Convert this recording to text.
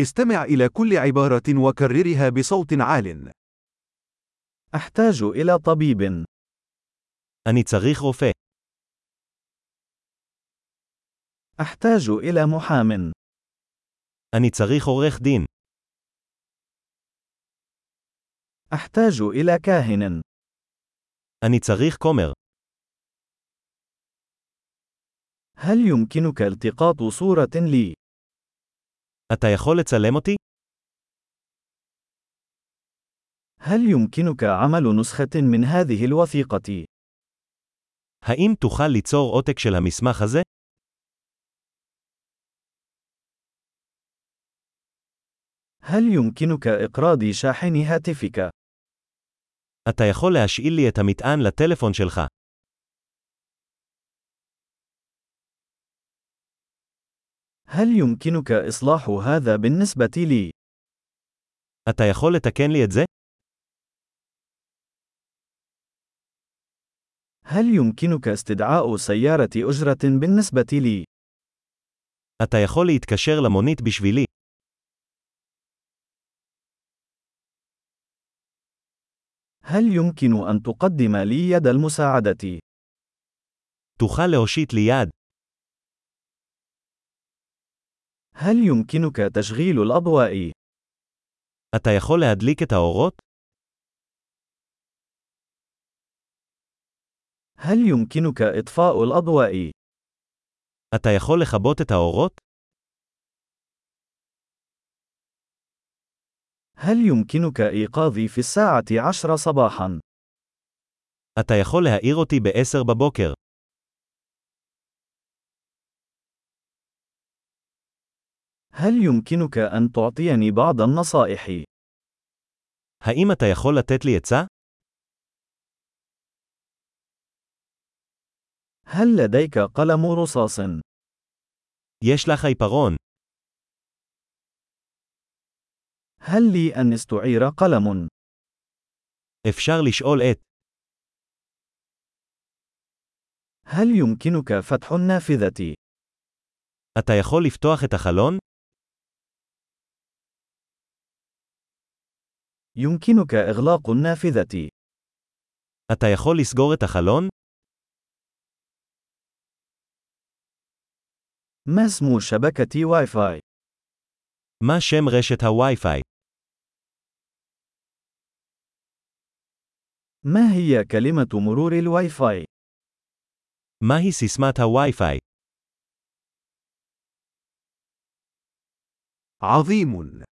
استمع إلى كل عبارة وكررها بصوت عال. أحتاج إلى طبيب. אני צריך רופא. أحتاج إلى محام. אני צריך עורך דין. أحتاج إلى كاهن. אני צריך כומר. هل يمكنك التقاط صورة لي؟ אתה יכול לצלם אותי? هل يمكنك عمل نسخة من هذه الوثيقة؟ האם תוכל ליצור עותק של המסמך הזה? هل يمكنك إقراض شاحن هاتفك؟ אתה יכול להשאיל לי את המטען לטלפון שלך. هل يمكنك إصلاح هذا بالنسبة لي؟ אתה יכול לתקן לי את זה? هل يمكنك استدعاء سيارة أجرة بالنسبة لي؟ אתה יכול להתקשר למונית בשבילי. هل يمكن أن تقدم لي يد المساعدة؟ תוכל להושיט לי יד. هل يمكنك تشغيل الأضواء؟ אתה יכול להדליק את האורות? هل يمكنك إطفاء الأضواء؟ אתה יכול לכבות את האורות? هل يمكنك إيقاظي في الساعة عشر صباحا؟ אתה יכול להעיר אותי ב-10 בבוקר. هل يمكنك أن تعطيني بعض النصائح؟ האם אתה יכול לתת לי עצה? هل لديك قلم رصاص؟ יש לך עיפרון. هل لي أن استعير قلم؟ אפשר לשאול את. هل يمكنك فتح النافذة؟ אתה יכול לפתוח את החלון? يمكنك إغلاق النافذة. אתה יכול לסגור את החלון? ما اسم شبكة واي فاي؟ מה שם רשת הווי-פיי? ما هي كلمة مرور الواي فاي؟ מהי סיסמת הווי-פיי? عظيم.